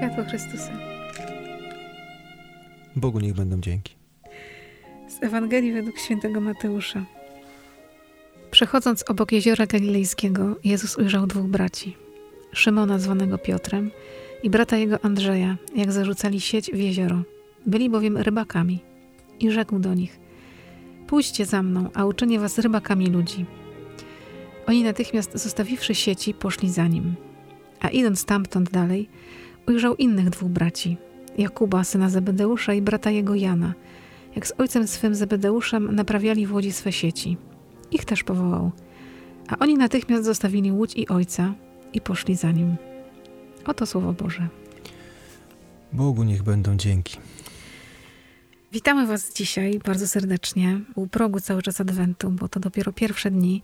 światło Chrystusa. Bogu niech będą dzięki. Z Ewangelii według świętego Mateusza. Przechodząc obok jeziora galilejskiego, Jezus ujrzał dwóch braci. Szymona zwanego Piotrem i brata jego Andrzeja, jak zarzucali sieć w jezioro. Byli bowiem rybakami. I rzekł do nich: Pójdźcie za mną, a uczynię was rybakami ludzi. Oni natychmiast zostawiwszy sieci, poszli za nim. A idąc tamtąd dalej, ujrzał innych dwóch braci: Jakuba, syna Zebedeusza i brata jego Jana, jak z ojcem swym Zebedeuszem naprawiali w łodzi swe sieci. Ich też powołał. A oni natychmiast zostawili łódź i ojca i poszli za nim. Oto słowo Boże. Bogu niech będą dzięki. Witamy Was dzisiaj bardzo serdecznie u progu cały czas Adwentu, bo to dopiero pierwsze dni,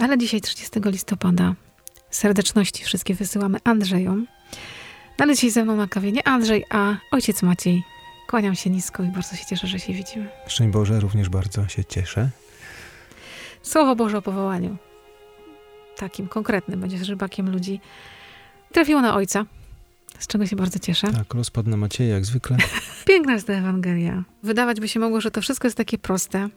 ale dzisiaj 30 listopada. Serdeczności wszystkie wysyłamy Andrzejom. No ale dzisiaj ze mną na kawie nie Andrzej, a ojciec Maciej. Kłaniam się nisko i bardzo się cieszę, że się widzimy. Szczęść Boże, również bardzo się cieszę. Słowo Boże o powołaniu. Takim konkretnym, będziesz rybakiem ludzi. Trafiło na ojca, z czego się bardzo cieszę. Tak, rozpad na Macieja jak zwykle. Piękna jest ta Ewangelia. Wydawać by się mogło, że to wszystko jest takie proste.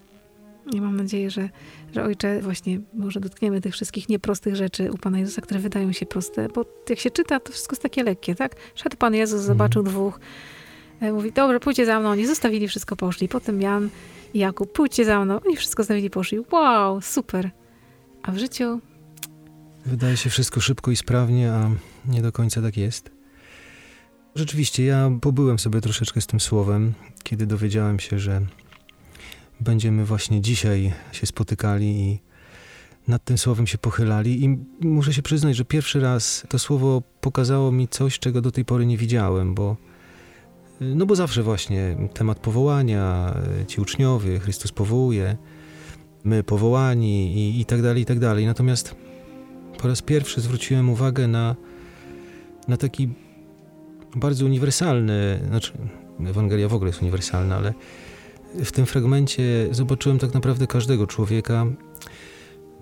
I mam nadzieję, że, że ojcze, właśnie może dotkniemy tych wszystkich nieprostych rzeczy u Pana Jezusa, które wydają się proste, bo jak się czyta, to wszystko jest takie lekkie, tak? Szedł Pan Jezus, zobaczył mm. dwóch, e, mówi, dobrze, pójdźcie za mną. Oni zostawili wszystko, poszli. Potem Jan i Jakub, pójdźcie za mną. Oni wszystko zostawili, poszli. Wow, super. A w życiu... Wydaje się wszystko szybko i sprawnie, a nie do końca tak jest. Rzeczywiście, ja pobyłem sobie troszeczkę z tym słowem, kiedy dowiedziałem się, że będziemy właśnie dzisiaj się spotykali i nad tym słowem się pochylali. I muszę się przyznać, że pierwszy raz to słowo pokazało mi coś, czego do tej pory nie widziałem, bo no bo zawsze właśnie temat powołania, ci uczniowie, Chrystus powołuje, my powołani i, i tak dalej, i tak dalej. Natomiast po raz pierwszy zwróciłem uwagę na, na taki bardzo uniwersalny, znaczy Ewangelia w ogóle jest uniwersalna, ale w tym fragmencie zobaczyłem tak naprawdę każdego człowieka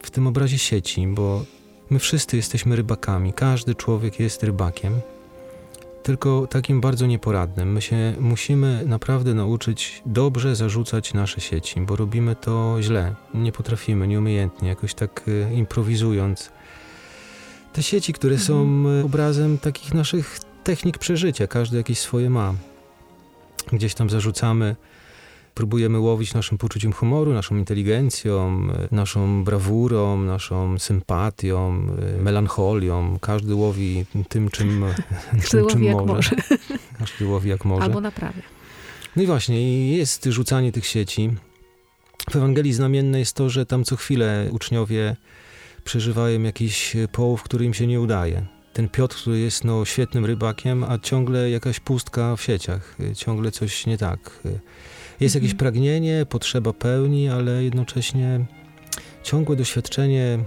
w tym obrazie sieci, bo my wszyscy jesteśmy rybakami, każdy człowiek jest rybakiem, tylko takim bardzo nieporadnym. My się musimy naprawdę nauczyć dobrze zarzucać nasze sieci, bo robimy to źle, nie potrafimy, nieumiejętnie, jakoś tak e, improwizując. Te sieci, które mhm. są obrazem takich naszych technik przeżycia, każdy jakieś swoje ma. Gdzieś tam zarzucamy, próbujemy łowić naszym poczuciem humoru, naszą inteligencją, naszą brawurą, naszą sympatią, melancholią. Każdy łowi tym, czym, tym, czym może. może. Każdy łowi jak może. Albo naprawia. No i właśnie, jest rzucanie tych sieci. W Ewangelii znamienne jest to, że tam co chwilę uczniowie przeżywają jakiś połów, który im się nie udaje ten Piotr, który jest no, świetnym rybakiem, a ciągle jakaś pustka w sieciach, ciągle coś nie tak. Jest jakieś mhm. pragnienie, potrzeba pełni, ale jednocześnie ciągłe doświadczenie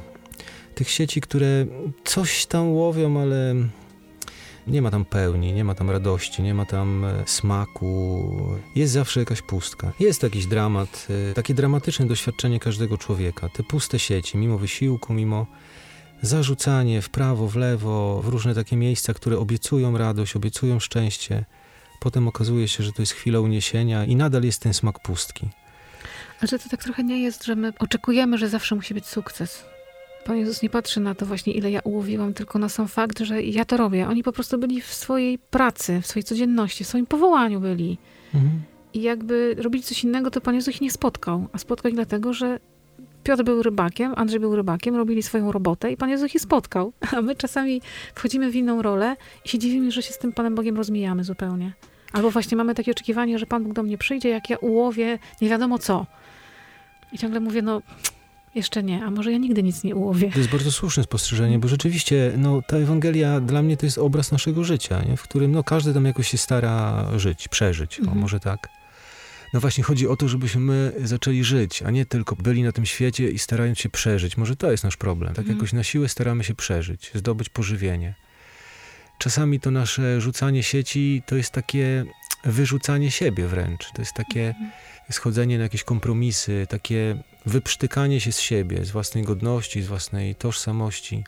tych sieci, które coś tam łowią, ale nie ma tam pełni, nie ma tam radości, nie ma tam e, smaku. Jest zawsze jakaś pustka. Jest jakiś dramat, e, takie dramatyczne doświadczenie każdego człowieka. Te puste sieci, mimo wysiłku, mimo zarzucanie w prawo, w lewo, w różne takie miejsca, które obiecują radość, obiecują szczęście. Potem okazuje się, że to jest chwila uniesienia i nadal jest ten smak pustki. Ale że to tak trochę nie jest, że my oczekujemy, że zawsze musi być sukces. Pan Jezus nie patrzy na to właśnie, ile ja ułowiłam, tylko na sam fakt, że ja to robię. Oni po prostu byli w swojej pracy, w swojej codzienności, w swoim powołaniu byli. Mhm. I jakby robili coś innego, to Pan Jezus ich nie spotkał. A spotkał ich dlatego, że Piotr był rybakiem, Andrzej był rybakiem, robili swoją robotę i Pan Jezus ich spotkał. A my czasami wchodzimy w inną rolę i się dziwimy, że się z tym Panem Bogiem rozmijamy zupełnie. Albo właśnie mamy takie oczekiwanie, że Pan Bóg do mnie przyjdzie, jak ja ułowię nie wiadomo co. I ciągle mówię, no jeszcze nie, a może ja nigdy nic nie ułowię. To jest bardzo słuszne spostrzeżenie, bo rzeczywiście no, ta Ewangelia dla mnie to jest obraz naszego życia, nie? w którym no, każdy tam jakoś się stara żyć, przeżyć, mhm. o, może tak. No właśnie chodzi o to, żebyśmy my zaczęli żyć, a nie tylko byli na tym świecie i starając się przeżyć. Może to jest nasz problem. Tak mhm. jakoś na siłę staramy się przeżyć, zdobyć pożywienie. Czasami to nasze rzucanie sieci to jest takie wyrzucanie siebie wręcz. To jest takie mhm. schodzenie na jakieś kompromisy, takie wyprztykanie się z siebie, z własnej godności, z własnej tożsamości.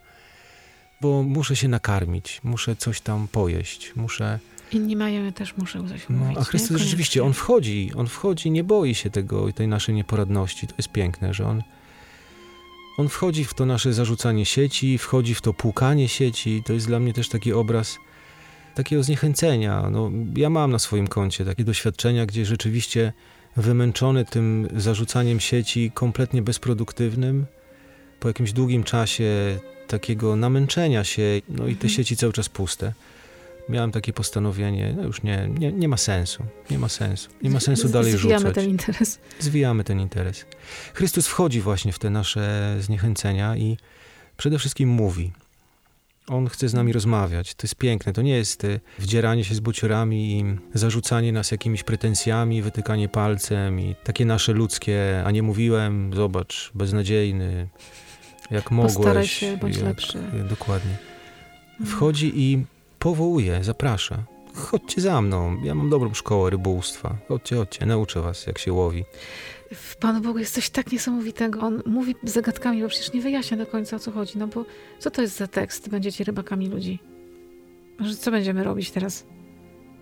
bo muszę się nakarmić, muszę coś tam pojeść, muszę... Inni mają, ja też muszę coś no, mówić. A Chrystus rzeczywiście, On wchodzi, On wchodzi, nie boi się tego, tej naszej nieporadności. To jest piękne, że On on wchodzi w to nasze zarzucanie sieci, wchodzi w to płukanie sieci. To jest dla mnie też taki obraz takiego zniechęcenia. No, ja mam na swoim koncie takie doświadczenia, gdzie rzeczywiście wymęczony tym zarzucaniem sieci kompletnie bezproduktywnym, po jakimś długim czasie takiego namęczenia się, no i te mhm. sieci cały czas puste. Miałem takie postanowienie, no już nie, nie, nie ma sensu, nie ma sensu, nie ma sensu dalej Zwijamy rzucać. ten interes. Zwijamy ten interes. Chrystus wchodzi właśnie w te nasze zniechęcenia i przede wszystkim mówi. On chce z nami rozmawiać. To jest piękne. To nie jest y, wdzieranie się z buciorami i zarzucanie nas jakimiś pretensjami, wytykanie palcem i takie nasze ludzkie, a nie mówiłem, zobacz, beznadziejny, jak mogłeś. Postaraj się, bądź jak, lepszy. Dokładnie. Wchodzi i powołuje, zaprasza. Chodźcie za mną, ja mam dobrą szkołę rybołówstwa. Chodźcie, chodźcie, nauczę was, jak się łowi. W Panu Bogu jest coś tak niesamowitego. On mówi zagadkami, bo przecież nie wyjaśnia do końca, o co chodzi. No bo co to jest za tekst? Będziecie rybakami ludzi. Że co będziemy robić teraz?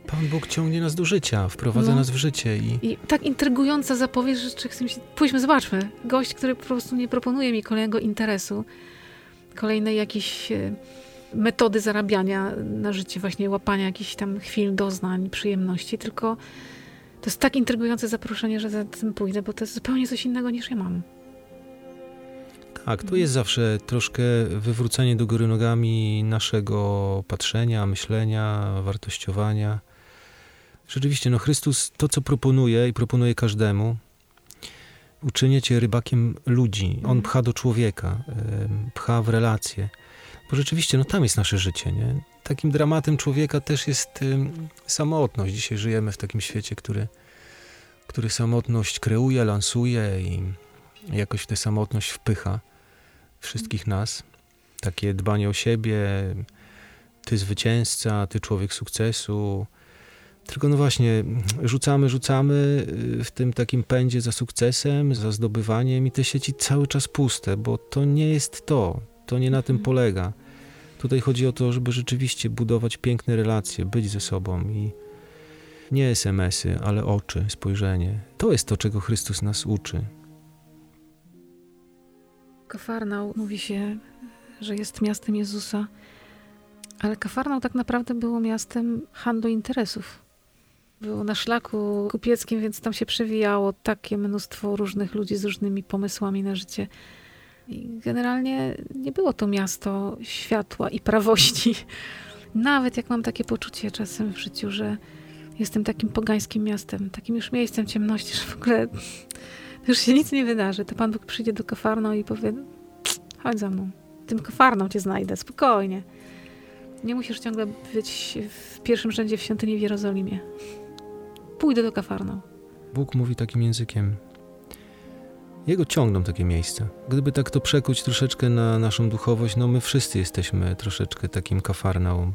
Pan Bóg ciągnie nas do życia, wprowadza no. nas w życie i... I tak intrygująca zapowiedź, że chcemy się... Pójdźmy, zobaczmy. Gość, który po prostu nie proponuje mi kolejnego interesu, kolejnej jakiejś e, metody zarabiania na życie, właśnie łapania jakichś tam chwil doznań, przyjemności, tylko to jest tak intrygujące zaproszenie, że za tym pójdę, bo to jest zupełnie coś innego niż ja mam. Tak, to jest zawsze troszkę wywrócenie do góry nogami naszego patrzenia, myślenia, wartościowania. Rzeczywiście, no Chrystus to, co proponuje i proponuje każdemu, uczynię cię rybakiem ludzi. On mhm. pcha do człowieka, pcha w relacje. Bo rzeczywiście, no tam jest nasze życie, nie? Takim dramatem człowieka też jest y, samotność. Dzisiaj żyjemy w takim świecie, który, który samotność kreuje, lansuje i jakoś w tę samotność wpycha wszystkich nas. Takie dbanie o siebie, ty zwycięzca, ty człowiek sukcesu. Tylko no właśnie, rzucamy, rzucamy y, w tym takim pędzie za sukcesem, za zdobywaniem i te sieci cały czas puste, bo to nie jest to. To nie na tym mhm. polega. Tutaj chodzi o to, żeby rzeczywiście budować piękne relacje, być ze sobą i nie SMS-y, ale oczy, spojrzenie. To jest to, czego Chrystus nas uczy. Kafarnał mówi się, że jest miastem Jezusa, ale Kafarnał tak naprawdę było miastem handlu interesów. Było na szlaku kupieckim, więc tam się przewijało takie mnóstwo różnych ludzi z różnymi pomysłami na życie. I generalnie nie było to miasto światła i prawości. Nawet jak mam takie poczucie czasem w życiu, że jestem takim pogańskim miastem, takim już miejscem ciemności, że w ogóle już się nic nie wydarzy, to Pan Bóg przyjdzie do Kafarną i powie, chodź za mną, tym Kafarną cię znajdę, spokojnie. Nie musisz ciągle być w pierwszym rzędzie w świątyni w Jerozolimie. Pójdę do Kafarną. Bóg mówi takim językiem, jego ciągną takie miejsca. Gdyby tak to przekuć troszeczkę na naszą duchowość, no my wszyscy jesteśmy troszeczkę takim kafarnaum.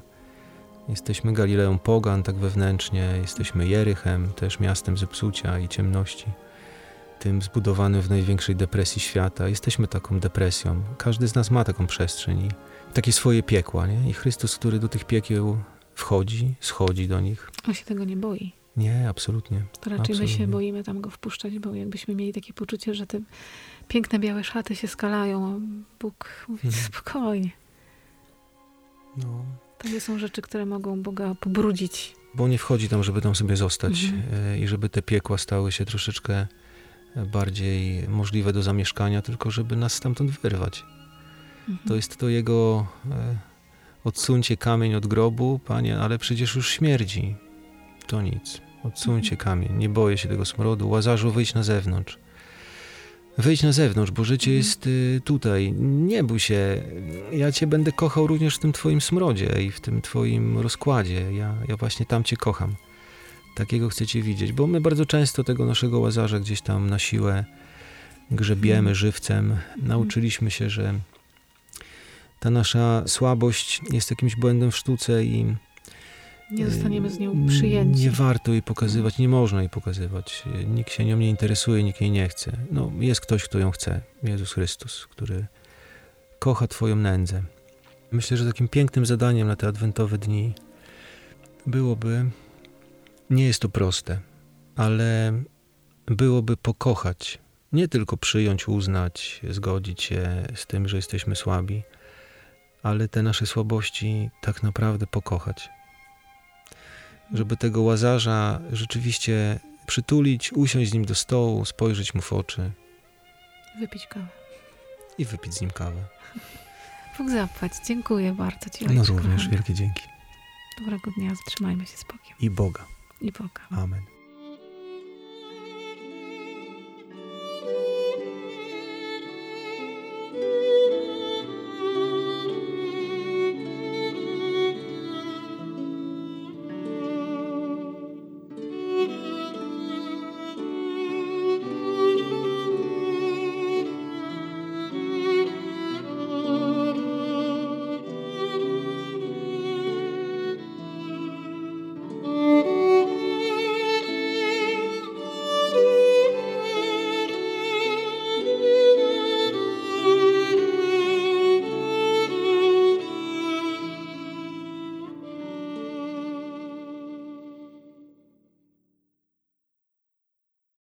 Jesteśmy Galileą Pogan tak wewnętrznie, jesteśmy Jerychem, też miastem zepsucia i ciemności. Tym zbudowanym w największej depresji świata. Jesteśmy taką depresją. Każdy z nas ma taką przestrzeń i takie swoje piekła, nie? I Chrystus, który do tych piekieł wchodzi, schodzi do nich. On się tego nie boi. Nie, absolutnie. To raczej absolutnie. my się boimy tam go wpuszczać, bo jakbyśmy mieli takie poczucie, że te piękne białe szaty się skalają, Bóg mówi hmm. spokojnie. No. To nie są rzeczy, które mogą Boga pobrudzić. Bo nie wchodzi tam, żeby tam sobie zostać mhm. i żeby te piekła stały się troszeczkę bardziej możliwe do zamieszkania, tylko żeby nas stamtąd wyrwać. Mhm. To jest to jego e, odsuncie kamień od grobu, panie, ale przecież już śmierdzi. To nic. Odsuńcie kamień, nie boję się tego smrodu. Łazarzu, wyjdź na zewnątrz. Wyjdź na zewnątrz, bo życie mhm. jest y, tutaj. Nie bój się. Ja cię będę kochał również w tym twoim smrodzie i w tym twoim rozkładzie. Ja, ja właśnie tam cię kocham. Takiego chcecie widzieć, bo my bardzo często tego naszego łazarza gdzieś tam na siłę grzebiemy mhm. żywcem. Nauczyliśmy się, że ta nasza słabość jest jakimś błędem w sztuce i nie zostaniemy z nią przyjęci. Nie warto jej pokazywać, nie można jej pokazywać. Nikt się nią nie interesuje, nikt jej nie chce. No, jest ktoś, kto ją chce. Jezus Chrystus, który kocha Twoją nędzę. Myślę, że takim pięknym zadaniem na te adwentowe dni byłoby, nie jest to proste, ale byłoby pokochać, nie tylko przyjąć, uznać, zgodzić się z tym, że jesteśmy słabi, ale te nasze słabości tak naprawdę pokochać. Żeby tego łazarza rzeczywiście przytulić, usiąść z nim do stołu, spojrzeć mu w oczy. Wypić kawę. I wypić z nim kawę. Bóg zapłać. Dziękuję bardzo Ci. No również, wielkie dzięki. Dobrego dnia, zatrzymajmy się z Bogiem. I Boga. I Boga. Amen.